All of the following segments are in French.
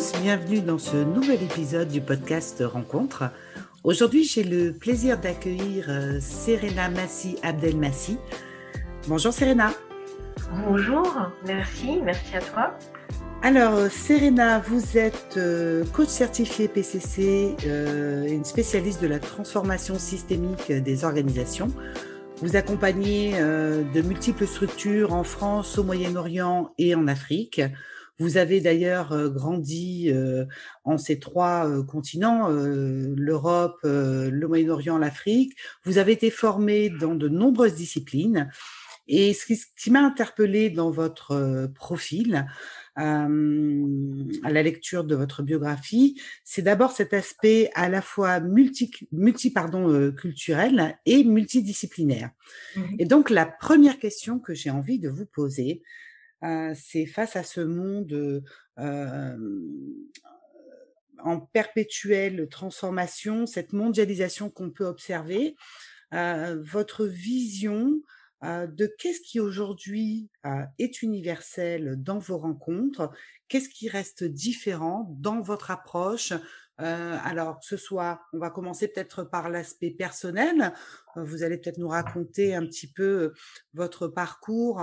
Tous, bienvenue dans ce nouvel épisode du podcast Rencontre. Aujourd'hui, j'ai le plaisir d'accueillir euh, Serena Massi Abdelmassi. Bonjour Serena. Bonjour, merci, merci à toi. Alors, euh, Serena, vous êtes euh, coach certifié PCC, une spécialiste de la transformation systémique des organisations. Vous accompagnez de multiples structures en France, au Moyen-Orient et en Afrique. Vous avez d'ailleurs grandi en ces trois continents, l'Europe, le Moyen-Orient, l'Afrique. Vous avez été formé dans de nombreuses disciplines. Et ce qui, m'a interpellé dans votre profil, à la lecture de votre biographie, c'est d'abord cet aspect à la fois multi, multi pardon, culturel et multidisciplinaire. Mmh et donc la première question que j'ai envie de vous poser, c'est face à ce monde en perpétuelle transformation, cette mondialisation qu'on peut observer, votre vision de qu'est-ce qui aujourd'hui est universel dans vos rencontres, qu'est-ce qui reste différent dans votre approche euh, alors, que ce soit, on va commencer peut-être par l'aspect personnel. Euh, vous allez peut-être nous raconter un petit peu euh, votre parcours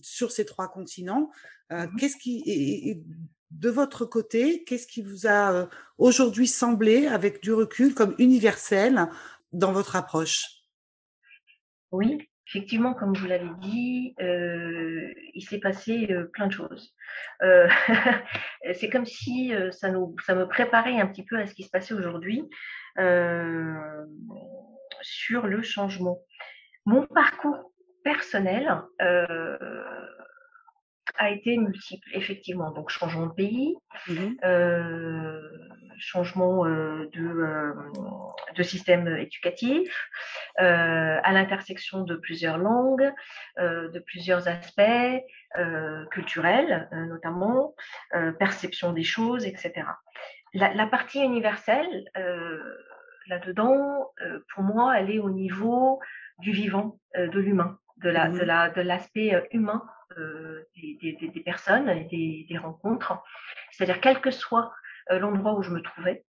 sur ces trois continents. Mmh qu'est-ce qui, de votre côté, qu'est-ce qui vous a aujourd'hui semblé, avec du recul, comme universel dans votre approche? Oui, Effectivement, comme vous l'avez dit, euh, il s'est passé euh, plein de choses. Euh, c'est comme si ça, nous, ça me préparait un petit peu à ce qui se passait aujourd'hui sur le changement. Mon parcours personnel a été multiple, effectivement. Donc, changement de pays, mmh changement de, de système éducatif, à l'intersection de plusieurs langues, de plusieurs aspects culturels, notamment, perception des choses, etc. La, la partie universelle, là-dedans, pour moi, elle est au niveau du vivant, de l'humain, de la, de mmh la, de l'aspect humain euh, des, des, des, personnes, des, des rencontres. C'est-à-dire, quel que soit euh, l'endroit où je me trouvais,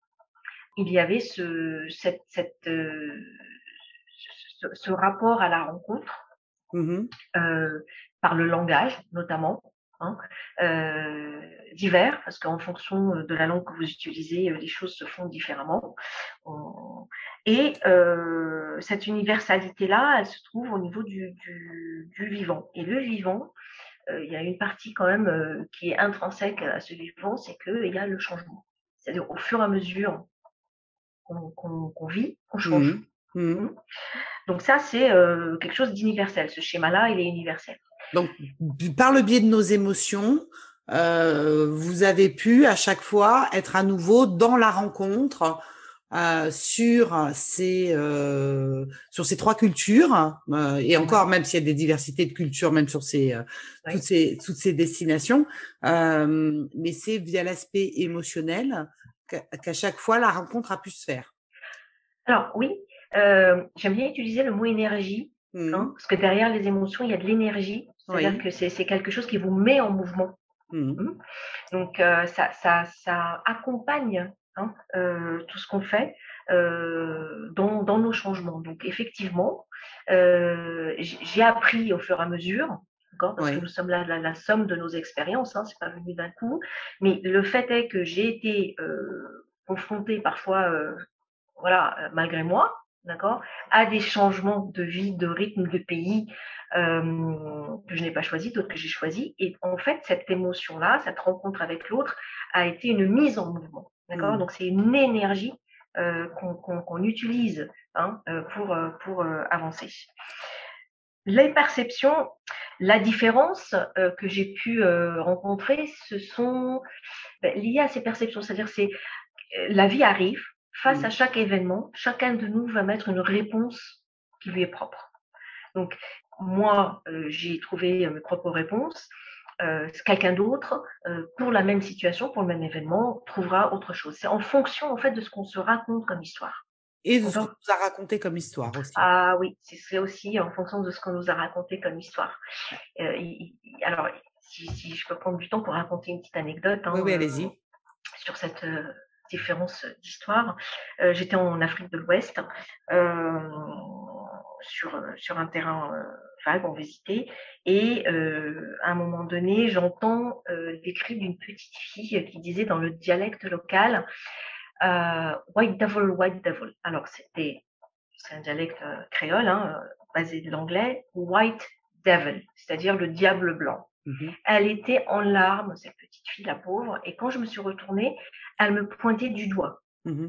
il y avait ce, cette, cette, euh, ce, rapport à la rencontre, mmh par le langage notamment, hein, divers, parce qu'en fonction de la langue que vous utilisez, les choses se font différemment. Et cette universalité-là, elle se trouve au niveau du, du, du vivant. Et le vivant, euh, il y a une partie quand même euh, qui est intrinsèque à ce vivant, c'est qu'il y a le changement. C'est-à-dire au fur et à mesure qu'on vit, on change. Mmh. Mmh. Mmh. Donc ça, c'est euh, quelque chose d'universel. Ce schéma-là, il est universel. Donc, par le biais de nos émotions, vous avez pu à chaque fois être à nouveau dans la rencontre euh, sur ces euh, sur ces trois cultures euh, et encore même s'il y a des diversités de cultures même sur ces toutes ces toutes ces destinations mais c'est via l'aspect émotionnel qu'à chaque fois la rencontre a pu se faire. Alors oui j'aime bien utiliser le mot énergie hein, mmh. parce que derrière les émotions il y a de l'énergie c'est-à-dire que c'est quelque chose qui vous met en mouvement mmh. Mmh. donc ça, ça, ça accompagne Hein, euh, tout ce qu'on fait euh, dans, dans, nos changements. Donc effectivement, euh, j'ai appris au fur et à mesure, parce que nous sommes là la, la, somme de nos expériences, hein, c'est pas venu d'un coup, mais le fait est que j'ai été confrontée parfois, voilà, malgré moi, d'accord, à des changements de vie, de rythme, de pays que je n'ai pas choisi, d'autres que j'ai choisi. Et en fait, cette émotion-là, cette rencontre avec l'autre, a été une mise en mouvement. D'accord? Mmh. Donc, c'est une énergie euh, qu'on utilise hein, euh, pour, euh, pour avancer. Les perceptions, la différence que j'ai pu rencontrer, ce sont ben, liées à ces perceptions. C'est-à-dire, c'est la vie arrive, face à mmh. chaque événement, chacun de nous va mettre une réponse qui lui est propre. Donc, moi, j'ai trouvé mes propres réponses. Euh, quelqu'un d'autre, euh, pour la même situation, pour le même événement, trouvera autre chose. C'est en fonction en fait de ce qu'on se raconte comme histoire. Et de ce qu'on nous a raconté comme histoire aussi. Ah oui, c'est aussi en fonction de ce qu'on nous a raconté comme histoire. Euh, alors, si, je peux prendre du temps pour raconter une petite anecdote. Hein, oui, allez-y. sur cette différence d'histoire. J'étais en Afrique de l'Ouest sur, sur un terrain vague, en visité, et à un moment donné, j'entends les cris d'une petite fille qui disait dans le dialecte local White Devil, White Devil. Alors, c'était c'est un dialecte créole, hein, basé de l'anglais, White Devil, c'est-à-dire le diable blanc. Mmh elle était en larmes, cette petite fille, la pauvre, et quand je me suis retournée, elle me pointait du doigt. Mmh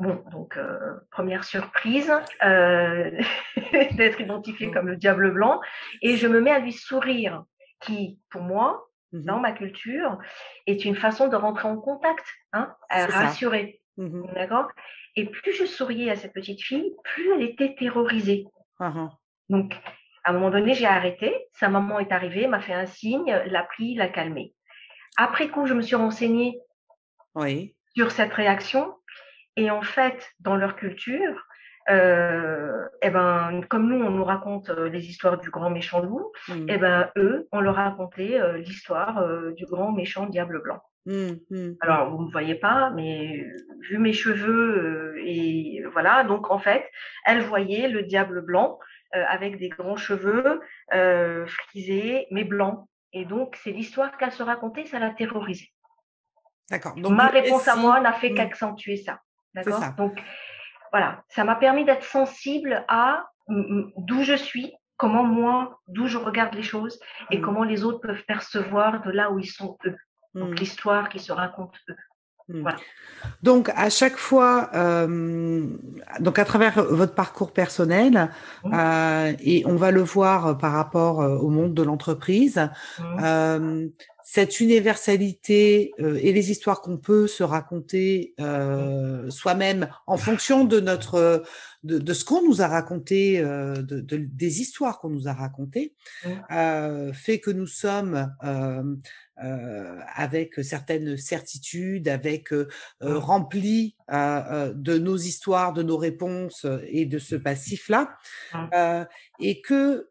bon, donc, euh, première surprise euh, d'être identifiée mmh. comme le diable blanc, et je me mets à lui sourire, qui, pour moi, dans ma culture, est une façon de rentrer en contact, hein, à rassurer. D'accord? Et plus je souriais à cette petite fille, plus elle était terrorisée. Ah donc, à un moment donné, j'ai arrêté. Sa maman est arrivée, m'a fait un signe, l'a pris, l'a calmé. Après coup, je me suis renseignée oui. sur cette réaction. Et en fait, dans leur culture, euh, eh ben, comme nous, on nous raconte euh, les histoires du grand méchant loup, mmh. eh ben, eux, on leur racontait euh, l'histoire du grand méchant diable blanc. Mmh, mmh. Alors, vous ne me voyez pas, mais vu mes cheveux, et voilà, donc en fait, elle voyait le diable blanc euh, avec des grands cheveux euh, frisés, mais blancs. Et donc, c'est l'histoire qu'elle se racontait, ça l'a terrorisée. D'accord. Ma réponse à moi n'a fait hmm. qu'accentuer ça. D'accord? Donc, voilà, ça m'a permis d'être sensible à d'où je suis, comment moi, d'où je regarde les choses et hmm. comment les autres peuvent percevoir de là où ils sont eux. Donc, hmm. l'histoire qui se raconte eux. Mmh. Donc à chaque fois, euh, donc à travers votre parcours personnel, mmh. euh, et on va le voir par rapport euh, au monde de l'entreprise, mmh. Cette universalité et les histoires qu'on peut se raconter soi-même en fonction de notre de, de ce qu'on nous a raconté, de, de, des histoires qu'on nous a racontées, fait que nous sommes euh, avec certaines certitudes, avec euh, euh, mmh. rempli de nos histoires, de nos réponses et de ce passif-là, et que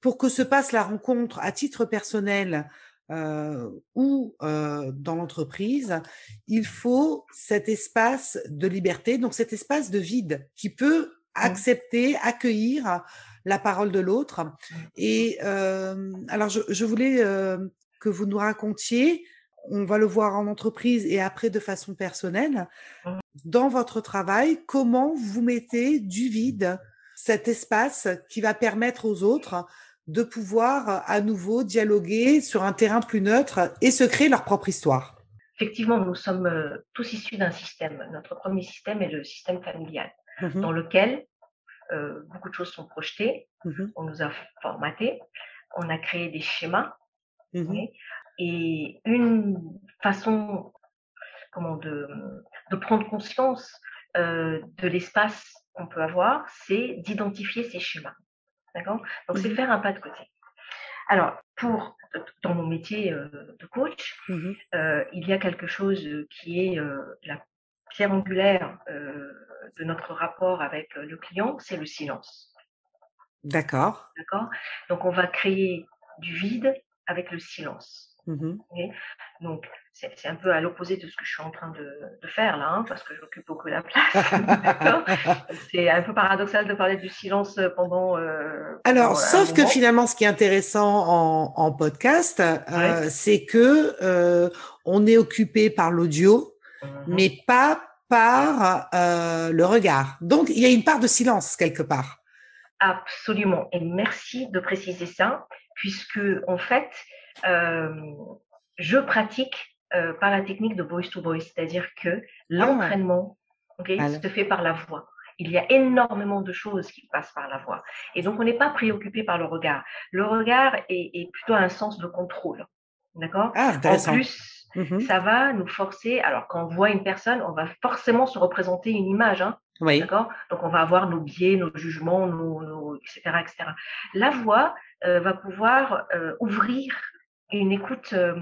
pour que se passe la rencontre à titre personnel ou dans l'entreprise, il faut cet espace de liberté, donc cet espace de vide qui peut accepter, accueillir la parole de l'autre. Et alors, je, je voulais que vous nous racontiez, on va le voir en entreprise et après de façon personnelle, dans votre travail, comment vous mettez du vide, cet espace qui va permettre aux autres de pouvoir à nouveau dialoguer sur un terrain plus neutre et se créer leur propre histoire. Effectivement, nous sommes euh, tous issus d'un système. Notre premier système est le système familial, mmh dans lequel euh, beaucoup de choses sont projetées. Mmh on nous a formatés, on a créé des schémas Mmh et une façon comment, de, de prendre conscience euh, de l'espace qu'on peut avoir, c'est d'identifier ces schémas. D'accord? Donc, c'est mmh faire un pas de côté. Alors, pour dans mon métier euh, de coach, mmh euh, il y a quelque chose qui est la pierre angulaire de notre rapport avec le client, c'est le silence. D'accord. D'accord? Donc, on va créer du vide avec le silence. Mmh Donc, c'est un peu à l'opposé de ce que je suis en train de, faire là, hein, parce que j'occupe beaucoup la place. c'est un peu paradoxal de parler du silence pendant. Euh, Alors, sauf que finalement, ce qui est intéressant en, podcast, euh, c'est que euh, on est occupé par l'audio, mmh mais pas par le regard. Donc, il y a une part de silence quelque part. Absolument. Et merci de préciser ça puisque en fait, je pratique euh, par la technique de voice to voice, c'est-à-dire que l'entraînement se fait par la voix. Il y a énormément de choses qui passent par la voix. Et donc, on n'est pas préoccupé par le regard. Le regard est, plutôt un sens de contrôle. D'accord? Ah, En plus, mmh ça va nous forcer. Alors, quand on voit une personne, on va forcément se représenter une image. Hein, oui. D'accord? Donc, on va avoir nos biais, nos jugements, nos, etc., etc. La voix, euh, va pouvoir euh, ouvrir une écoute euh,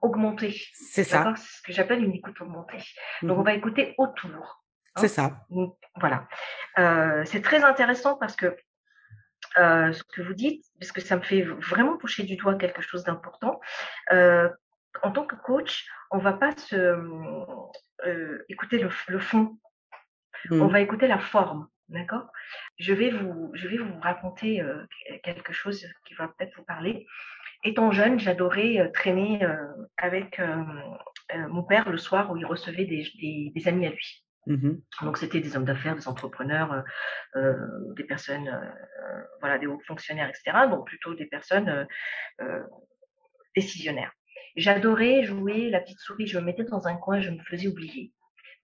augmentée. C'est ça. C'est ce que j'appelle une écoute augmentée. Donc, on mmh va écouter autour. Hein. C'est ça. voilà. c'est très intéressant parce que ce que vous dites, parce que ça me fait vraiment toucher du doigt quelque chose d'important. en tant que coach, on ne va pas se, écouter le, fond, on mmh. va écouter la forme. D'accord? Je, vais vous, je vais vous raconter quelque chose qui va peut-être vous parler. Étant jeune, j'adorais traîner avec mon père le soir où il recevait des amis à lui. Mmh Donc c'était des hommes d'affaires, des entrepreneurs, euh, euh, des personnes, euh, voilà, des hauts fonctionnaires, etc. Donc plutôt des personnes décisionnaires. J'adorais jouer la petite souris. Je me mettais dans un coin, je me faisais oublier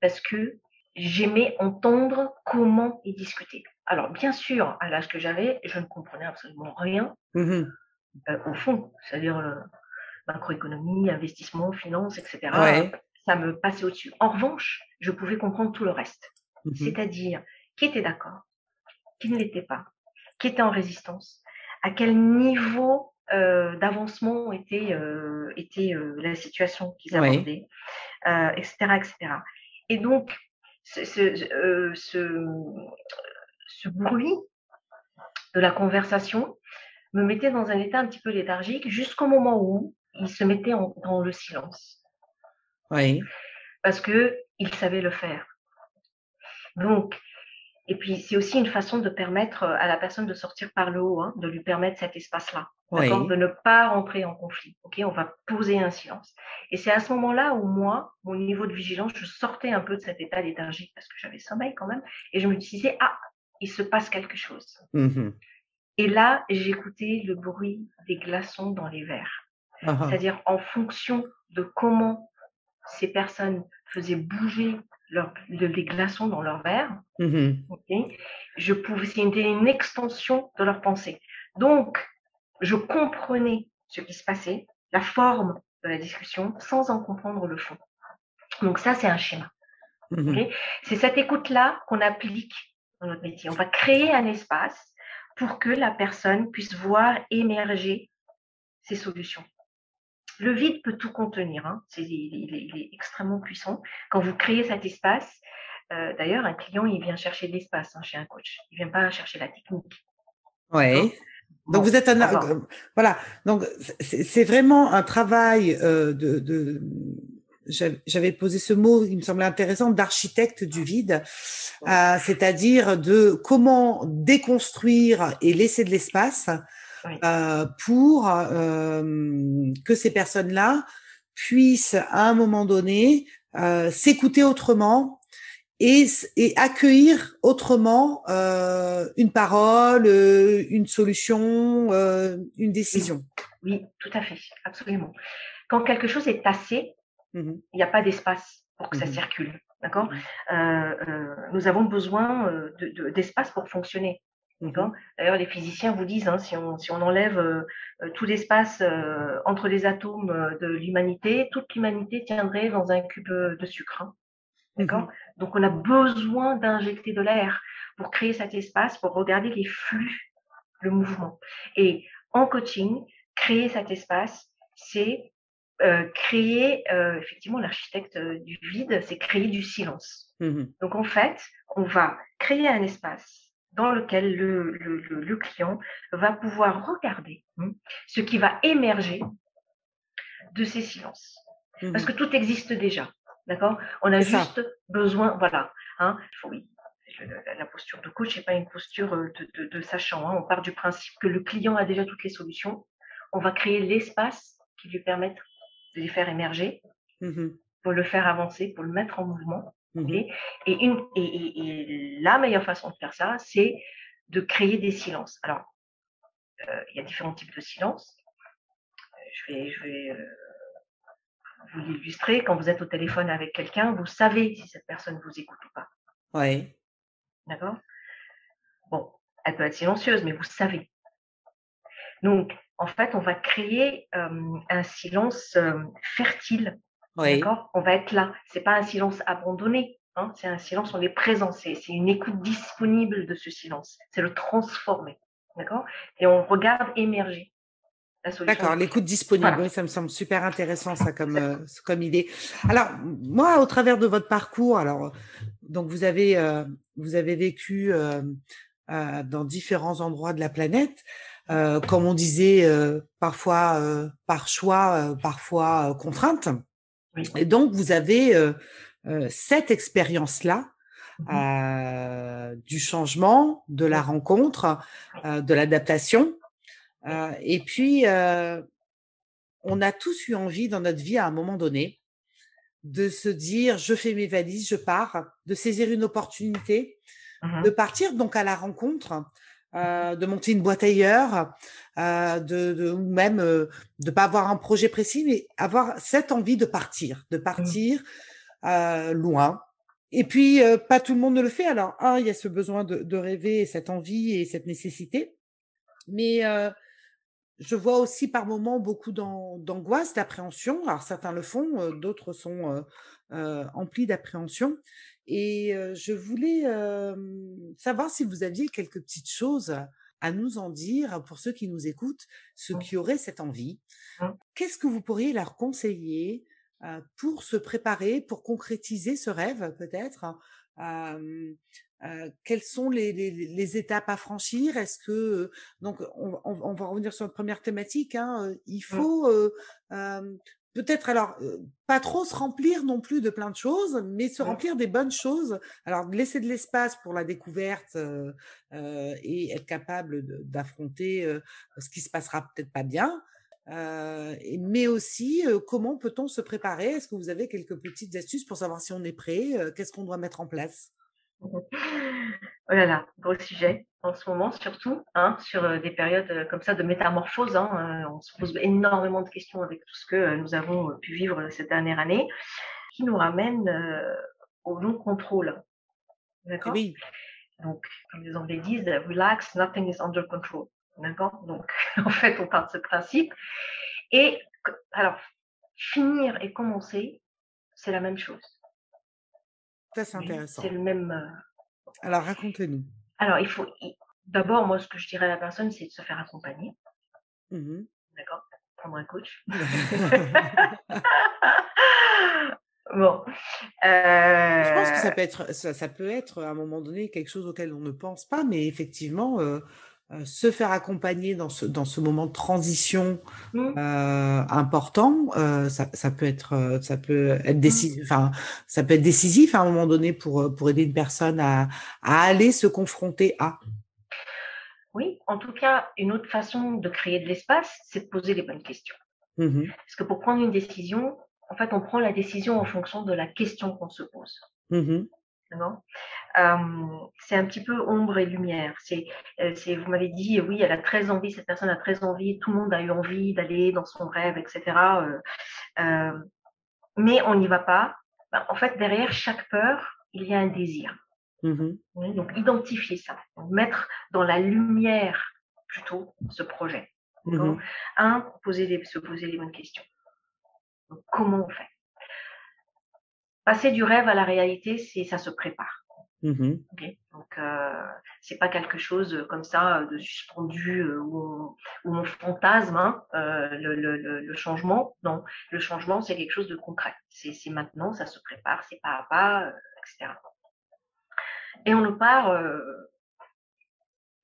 parce que j'aimais entendre comment ils discutaient. Alors bien sûr, à l'âge que j'avais, je ne comprenais absolument rien mmh au fond, c'est-à-dire macroéconomie, investissement, finance, etc ça me passait au-dessus. En revanche, je pouvais comprendre tout le reste. Mmh C'est-à-dire qui était d'accord, qui ne l'était pas, qui était en résistance, à quel niveau euh, d'avancement était, euh, était euh, la situation qu'ils abordaient, etc., etc. Et donc, ce, ce, ce, bruit de la conversation me mettait dans un état un petit peu léthargique jusqu'au moment où il se mettait dans le silence. Oui. Parce que il savait le faire. Donc, et puis c'est aussi une façon de permettre à la personne de sortir par le haut, hein, de lui permettre cet espace-là, de ne pas rentrer en conflit. Ok, on va poser un silence. Et c'est à ce moment-là où moi, mon niveau de vigilance, je sortais un peu de cet état léthargique parce que j'avais sommeil quand même, et je me disais ah, il se passe quelque chose. Mmh et là, j'écoutais le bruit des glaçons dans les verres. Ah ah. C'est-à-dire en fonction de comment ces personnes faisaient bouger leur, les glaçons dans leur verre, mmh je pouvais, c'était une extension de leur pensée. Donc, je comprenais ce qui se passait, la forme de la discussion, sans en comprendre le fond. Donc ça, c'est un schéma. Mmh c'est cette écoute-là qu'on applique dans notre métier. On va créer un espace pour que la personne puisse voir émerger ses solutions. Le vide peut tout contenir. Hein. il, est, extrêmement puissant. Quand vous créez cet espace, euh, d'ailleurs, un client, il vient chercher de l'espace hein, chez un coach. Il ne vient pas chercher la technique. Oui. Donc vous êtes un euh, voilà donc c'est vraiment un travail euh, de, j'avais posé ce mot il me semblait intéressant d'architecte du vide c'est-à-dire de comment déconstruire et laisser de l'espace euh, pour euh, que ces personnes-là puissent à un moment donné euh, s'écouter autrement et, et, accueillir autrement une parole, une solution, une décision. Oui. tout à fait, absolument. Quand quelque chose est mmh il n'y a pas d'espace pour que ça mmh circule. D'accord? Mmh Nous avons besoin d'espace de, pour fonctionner. D'ailleurs, les physiciens vous disent, hein, si, on, si, on, enlève euh, euh, tout l'espace euh, entre les atomes de l'humanité, toute l'humanité tiendrait dans un cube de sucre. Hein. D'accord? Donc, on a besoin d'injecter de l'air pour créer cet espace, pour regarder les flux, le mouvement. Et en coaching, créer cet espace, c'est créer, effectivement, l'architecte du vide, c'est créer du silence. Mmh Donc, en fait, on va créer un espace dans lequel le, le, client va pouvoir regarder hein, ce qui va émerger de ces silences. Parce que mmh tout existe déjà. D'accord? On a juste besoin, voilà. Hein, oui, la posture de coach n'est pas une posture euh, de, de, sachant. Hein. On part du principe que le client a déjà toutes les solutions. On va créer l'espace qui lui permette de les faire émerger, mmh pour le faire avancer, pour le mettre en mouvement. Mmh et, une, et, la meilleure façon de faire ça, c'est de créer des silences. Alors, euh, il y a différents types de silences. Euh, je vais, je vais euh, vous l'illustrer. Quand vous êtes au téléphone avec quelqu'un, vous savez si cette personne vous écoute ou pas. Oui. D'accord? Bon, elle peut être silencieuse, mais vous savez. Donc, en fait, on va créer un silence fertile D'accord? On va être là. C'est pas un silence abandonné. Hein, c'est un silence, on est présent. C'est une écoute disponible de ce silence. C'est le transformer. D'accord? Et on regarde émerger. D'accord, l'écoute disponible, ça me semble super intéressant ça comme euh, comme idée. Alors moi, au travers de votre parcours, alors donc vous avez euh, vous avez vécu euh, dans différents endroits de la planète. Comme on disait, parfois par choix, parfois contrainte. Et donc, vous avez cette expérience-là mmh du changement, de la rencontre, de l'adaptation. et puis, on a tous eu envie dans notre vie à un moment donné de se dire je fais mes valises, je pars, de saisir une opportunité, mmh de partir donc à la rencontre, euh, de monter une boîte ailleurs, euh, de, ou même euh, de pas avoir un projet précis, mais avoir cette envie de partir, de partir loin. Et puis pas tout le monde ne le fait. Alors un, il y a ce besoin de, de rêver, cette envie et cette nécessité, mais je vois aussi par moments beaucoup d'angoisse, d'appréhension. Alors certains le font, d'autres sont emplis d'appréhension. Et je voulais savoir si vous aviez quelques petites choses à nous en dire pour ceux qui nous écoutent, ceux qui auraient cette envie. Qu'est-ce que vous pourriez leur conseiller pour se préparer, pour concrétiser ce rêve peut-être? Quelles sont les, étapes à franchir? Est-ce que donc on, va revenir sur notre première thématique hein, Il faut peut-être alors pas trop se remplir non plus de plein de choses, mais se remplir des bonnes choses. Alors laisser de l'espace pour la découverte et être capable d'affronter ce qui se passera peut-être pas bien. mais aussi, comment peut-on se préparer? Est-ce que vous avez quelques petites astuces pour savoir si on est prêt Qu'est-ce qu'on doit mettre en place? Oh là là, gros sujet en ce moment surtout, hein, sur euh, des périodes euh, comme ça de métamorphose. Hein, euh, on se pose énormément de questions avec tout ce que nous avons pu vivre cette dernière année, qui nous ramène au non-contrôle. D'accord? Oui. Donc, comme les Anglais disent, relax, nothing is under control. D'accord? Donc, en fait, on part de ce principe. Et alors, finir et commencer, c'est la même chose. Ça, c'est intéressant. C'est le même. Euh, Alors, racontez-nous. Alors, il faut. D'abord, moi, ce que je dirais à la personne, c'est de se faire accompagner. Mmh D'accord? Prendre un coach. bon. Je pense que ça peut, être, ça, peut être, à un moment donné, quelque chose auquel on ne pense pas, mais effectivement, euh, euh, se faire accompagner dans ce, dans ce moment de transition mmh. euh, important, euh, ça, ça, peut être ça peut être mmh. décisif, enfin ça peut être décisif à un moment donné pour pour aider une personne à, à aller se confronter à. Oui, en tout cas, une autre façon de créer de l'espace, c'est de poser les bonnes questions. Mmh Parce que pour prendre une décision, en fait, on prend la décision en fonction de la question qu'on se pose c'est un petit peu ombre et lumière. C'est, c'est, vous m'avez dit, oui, elle a très envie, cette personne a très envie, tout le monde a eu envie d'aller dans son rêve, etc. mais on n'y va pas. Ben, en fait, derrière chaque peur, il y a un désir. Mmh donc, identifier ça, mettre dans la lumière plutôt ce projet. Mmh un, poser se poser les bonnes questions. comment on fait? Passer du rêve à la réalité, c'est ça se prépare. Mmh Donc, euh, c'est pas quelque chose comme ça de suspendu euh, où, on, fantasme hein, euh, le, le, le, changement. Non, le changement, c'est quelque chose de concret. C'est maintenant, ça se prépare, c'est pas à pas, euh, etc. Et on ne part euh,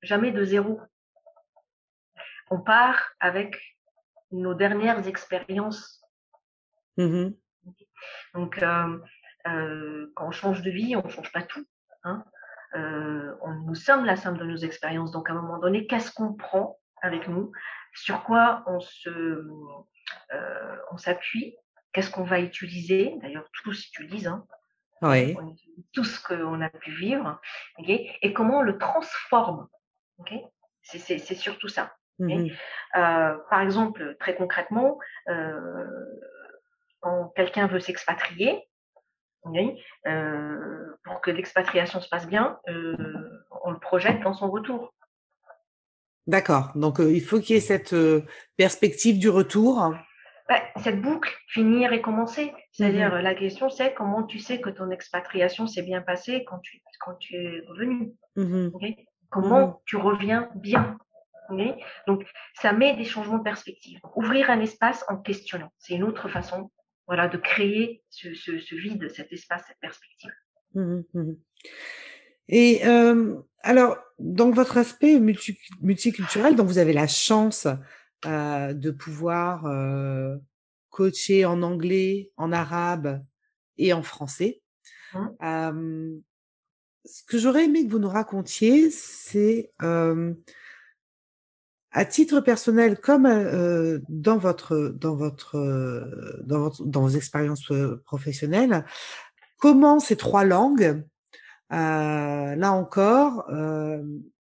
jamais de zéro. On part avec nos dernières expériences. Mmh Donc, euh, quand on change de vie, on ne change pas tout. Hein. Euh, on, nous sommes la somme de nos expériences. Donc, à un moment donné, qu'est-ce qu'on prend avec nous? Sur quoi on se, euh, on s'appuie? Qu'est-ce qu'on va utiliser? D'ailleurs, tous utilisent. Hein. Oui. On utilise tout ce qu'on a pu vivre. Et comment on le transforme C'est surtout ça. Mmh euh, par exemple, très concrètement, quand quelqu'un veut s'expatrier, euh, pour que l'expatriation se passe bien, euh, on le projette dans son retour. D'accord. Donc, euh, il faut qu'il y ait cette perspective du retour. cette boucle, finir et commencer. C'est-à-dire, mmh la question, c'est comment tu sais que ton expatriation s'est bien passée quand tu, quand tu es revenu. Mmh comment mmh tu reviens bien. Donc, ça met des changements de perspective. Ouvrir un espace en questionnant, c'est une autre façon voilà, de créer ce, vide, cet espace, cette perspective. Mmh mmh Et alors, dans votre aspect multiculturel, donc vous avez la chance de pouvoir coacher en anglais, en arabe et en français. Mmh. ce que j'aurais aimé que vous nous racontiez, c'est à titre personnel, comme dans votre dans votre dans votre dans vos expériences professionnelles, comment ces trois langues, là encore,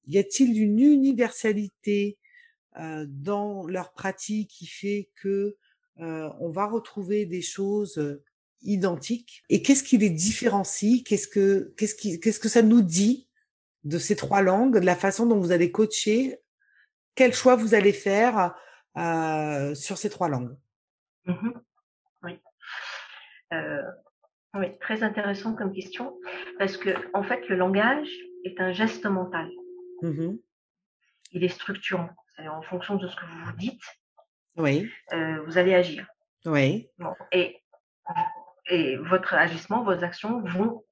y a-t-il une universalité dans leur pratique qui fait que on va retrouver des choses identiques? Et qu'est-ce qui les différencie? Qu'est-ce que qu'est-ce qui qu'est-ce que ça nous dit de ces trois langues, de la façon dont vous allez coacher quel choix vous allez faire euh, sur ces trois langues? Mmh Oui. Euh, oui, très intéressant comme question, parce que en fait, le langage est un geste mental. Mmh Il est structurant. en fonction de ce que vous vous dites, oui. Euh, vous allez agir. Oui. et, et votre agissement, vos actions vont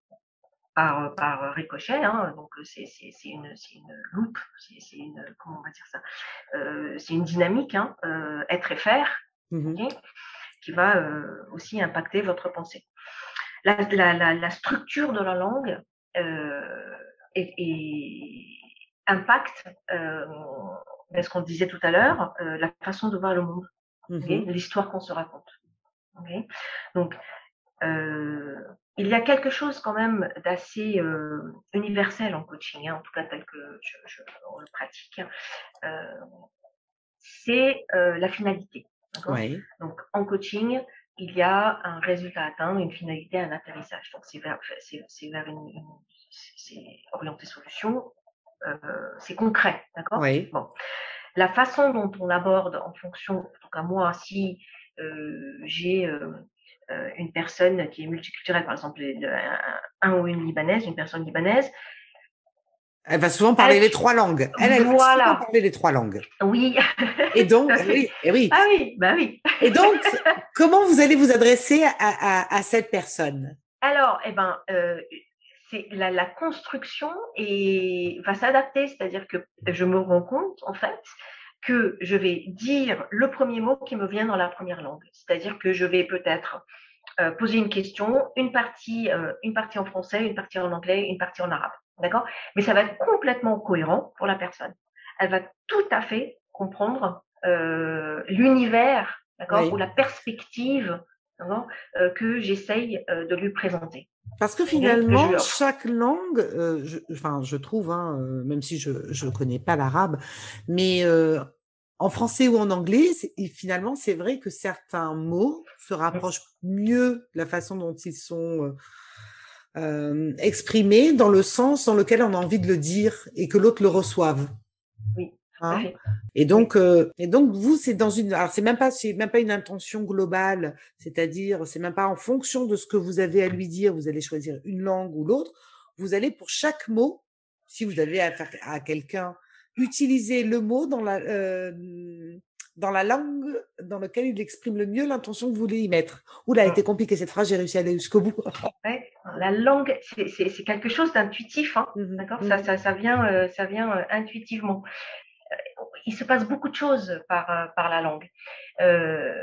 par, par ricochet. Hein, donc c'est une, une loupe, c'est une comment on va dire ça, euh, c'est une dynamique, hein, euh, être et faire, mmh qui va euh, aussi impacter votre pensée. La, la, la, structure de la langue euh, et, impacte ce qu'on disait tout à l'heure, la façon de voir le monde, mmh l'histoire qu'on se raconte. Donc euh, il y a quelque chose quand même d'assez euh, universel en coaching, hein, en tout cas tel que je, je on le pratique. Euh, c'est euh, la finalité. Oui. Donc en coaching, il y a un résultat à atteindre, une finalité, un atterrissage. Donc c'est vers, c'est, vers une, c'est orienté solution, euh, c'est concret, d'accord? Oui. Bon, la façon dont on aborde en fonction, en tout cas moi, si euh, j'ai euh, une personne qui est multiculturelle, par exemple un, ou une libanaise, une personne libanaise, elle va souvent parler les trois langues. Elle, elle va souvent parler les trois langues. Oui. Et donc, oui, et oui. Ah oui, bah oui. Et donc, comment vous allez vous adresser à, à, cette personne? Alors, eh ben, euh, c'est la, la, construction et va s'adapter, c'est-à-dire que je me rends compte, en fait, que je vais dire le premier mot qui me vient dans la première langue. C'est-à-dire que je vais peut-être euh, poser une question, une partie, euh, une partie en français, une partie en anglais, une partie en arabe. D'accord? Mais ça va être complètement cohérent pour la personne. Elle va tout à fait comprendre euh, l'univers, d'accord, ou la perspective euh, que j'essaye euh, de lui présenter. Parce que finalement, chaque langue, euh, je, enfin, je trouve, hein, même si je ne connais pas l'arabe, mais en français ou en anglais, finalement, c'est vrai que certains mots se rapprochent mieux de la façon dont ils sont exprimés dans le sens dans lequel on a envie de le dire et que l'autre le reçoive. Hein. et donc, euh, et donc vous, c'est dans une, alors c'est même pas, c'est même pas une intention globale, c'est-à-dire, c'est même pas en fonction de ce que vous avez à lui dire, vous allez choisir une langue ou l'autre. Vous allez pour chaque mot, si vous avez affaire à quelqu'un, utiliser le mot dans la euh, dans la langue dans laquelle il exprime le mieux l'intention que vous voulez y mettre. Oula, a été compliqué cette phrase, j'ai réussi à aller jusqu'au bout. Ouais, la langue, c'est quelque chose d'intuitif, hein, mmh d'accord? Mmh ça, ça, ça, vient, euh, ça vient intuitivement il se passe beaucoup de choses par, euh, par la langue. Euh,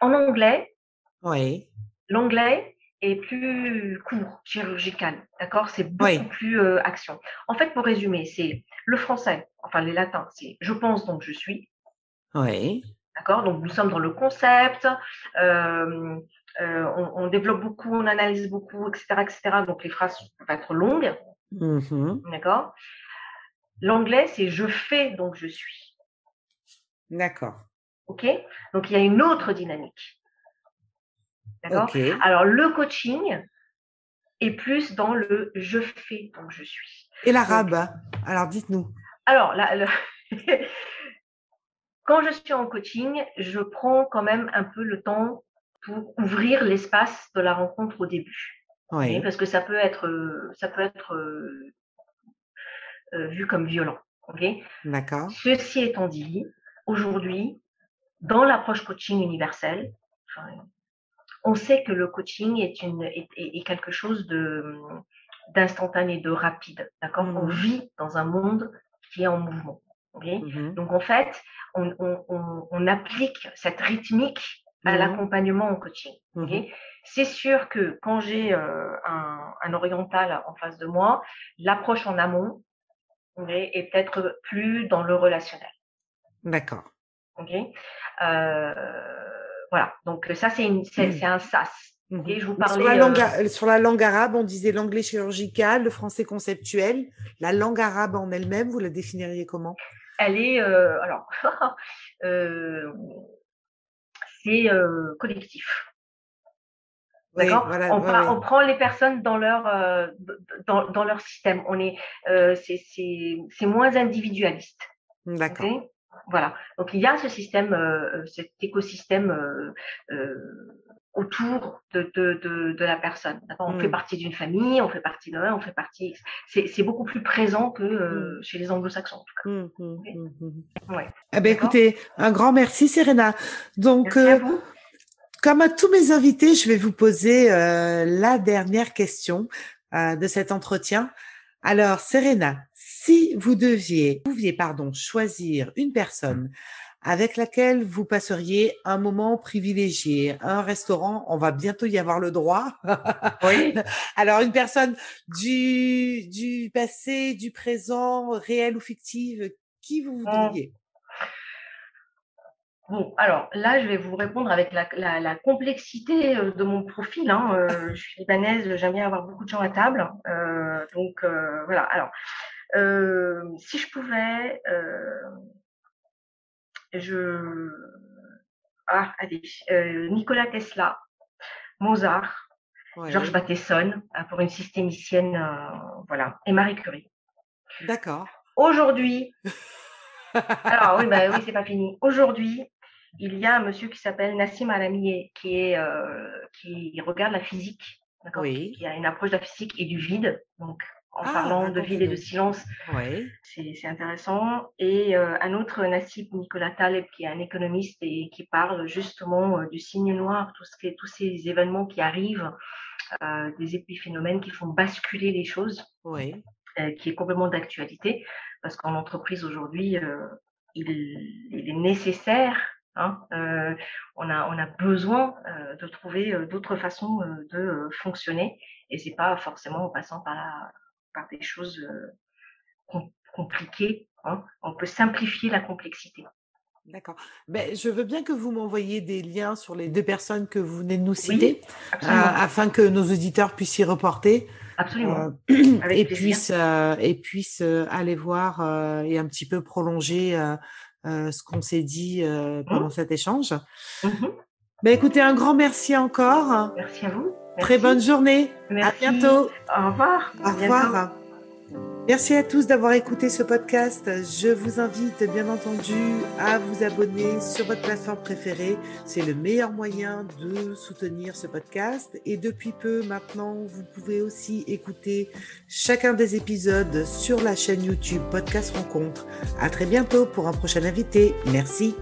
en anglais, oui. l'anglais est plus court, chirurgical, d'accord? C'est beaucoup plus euh, action. En fait, pour résumer, c'est le français, enfin les latins, c'est je pense donc je suis. Oui. D'accord? Donc nous sommes dans le concept, on, on, développe beaucoup, on analyse beaucoup, etc., etc. Donc les phrases peuvent être longues. Mm-hmm. D'accord? L'anglais, c'est je fais, donc je suis. D'accord. OK? Donc, il y a une autre dynamique. D'accord? Alors, le coaching est plus dans le je fais, donc je suis. Et l'arabe Alors, dites-nous. Alors, quand je suis en coaching, je prends quand même un peu le temps pour ouvrir l'espace de la rencontre au début. Oui. Parce que ça peut être, ça peut être euh, euh, vu comme violent. D'accord. Ceci étant dit, aujourd'hui, dans l'approche coaching universelle, on sait que le coaching est, une, est, quelque chose de, d'instantané, de rapide. D'accord? On mmh vit dans un monde qui est en mouvement. Mmh Donc en fait, on, applique cette rythmique à l'accompagnement en coaching. C'est sûr que quand j'ai euh, un, oriental en face de moi, l'approche en amont est peut-être plus dans le relationnel. D'accord. Ok? Euh, voilà. Donc ça, c'est mmh. un sas. Je vous parlais, sur, la langue, euh sur la langue arabe, on disait l'anglais chirurgical, le français conceptuel. La langue arabe en elle-même, vous la définiriez comment? Elle est, euh, alors, c'est collectif. D'accord on, prend les personnes dans leur dans, dans, leur système. On est c'est moins individualiste. D'accord. Voilà. Donc il y a ce système, euh, cet écosystème euh, euh, autour de, de, de, la personne. On fait mmh. partie d'une famille, on fait partie d'un, on fait partie. C'est beaucoup plus présent que mmh. chez les Anglo-Saxons en tout cas. Mmh, ouais. Eh ben, écoutez, un grand merci Serena. Donc comme à tous mes invités, je vais vous poser la dernière question de cet entretien. Alors, Serena, si vous deviez, pouviez, pardon, choisir une personne avec laquelle vous passeriez un moment privilégié, un restaurant, on va bientôt y avoir le droit. Oui. Alors, une personne du, du passé, du présent, réel ou fictive, qui vous mmh. voudriez? Bon, alors là, je vais vous répondre avec la, complexité euh, de mon profil. Hein. Euh, je suis libanaise, j'aime bien avoir beaucoup de gens à table. Euh, donc voilà. Alors, si je pouvais, je ah allez, Nikola Tesla, Mozart, Georges Bateson pour une systémicienne, voilà, et Marie Curie. D'accord. Aujourd'hui, alors oui, bah, oui, c'est pas fini. Aujourd'hui, il y a un monsieur qui s'appelle Nassim Alamieh qui est euh, qui regarde la physique, qui a une approche de la physique et du vide. Donc en ah, parlant de vide et de silence, c'est intéressant. Et euh, un autre Nassim Nicolas Taleb qui est un économiste et qui parle justement euh, du signe noir, tout ce qui tous ces événements qui arrivent, des épiphénomènes qui font basculer les choses. qui est complètement d'actualité parce qu'en entreprise aujourd'hui, il, est nécessaire Hein, euh, on, a, on a besoin euh, de trouver euh, d'autres façons de fonctionner et c'est pas forcément en passant par, par des choses compliquées. Hein. On peut simplifier la complexité. D'accord. Ben, je veux bien que vous m'envoyiez des liens sur les deux personnes que vous venez de nous citer, afin que nos auditeurs puissent y reporter. Absolument. et, puissent, et puissent aller voir et un petit peu prolonger ce qu'on s'est dit euh, pendant mmh. cet échange. Mmh ben, écoutez, un grand merci encore. Merci à vous. Très bonne journée. Merci. À bientôt. Au revoir. Au revoir. Merci à tous d'avoir écouté ce podcast. Je vous invite bien entendu à vous abonner sur votre plateforme préférée. C'est le meilleur moyen de soutenir ce podcast. Et depuis peu maintenant, vous pouvez aussi écouter chacun des épisodes sur la chaîne YouTube Podcast Rencontre. À très bientôt pour un prochain invité. Merci.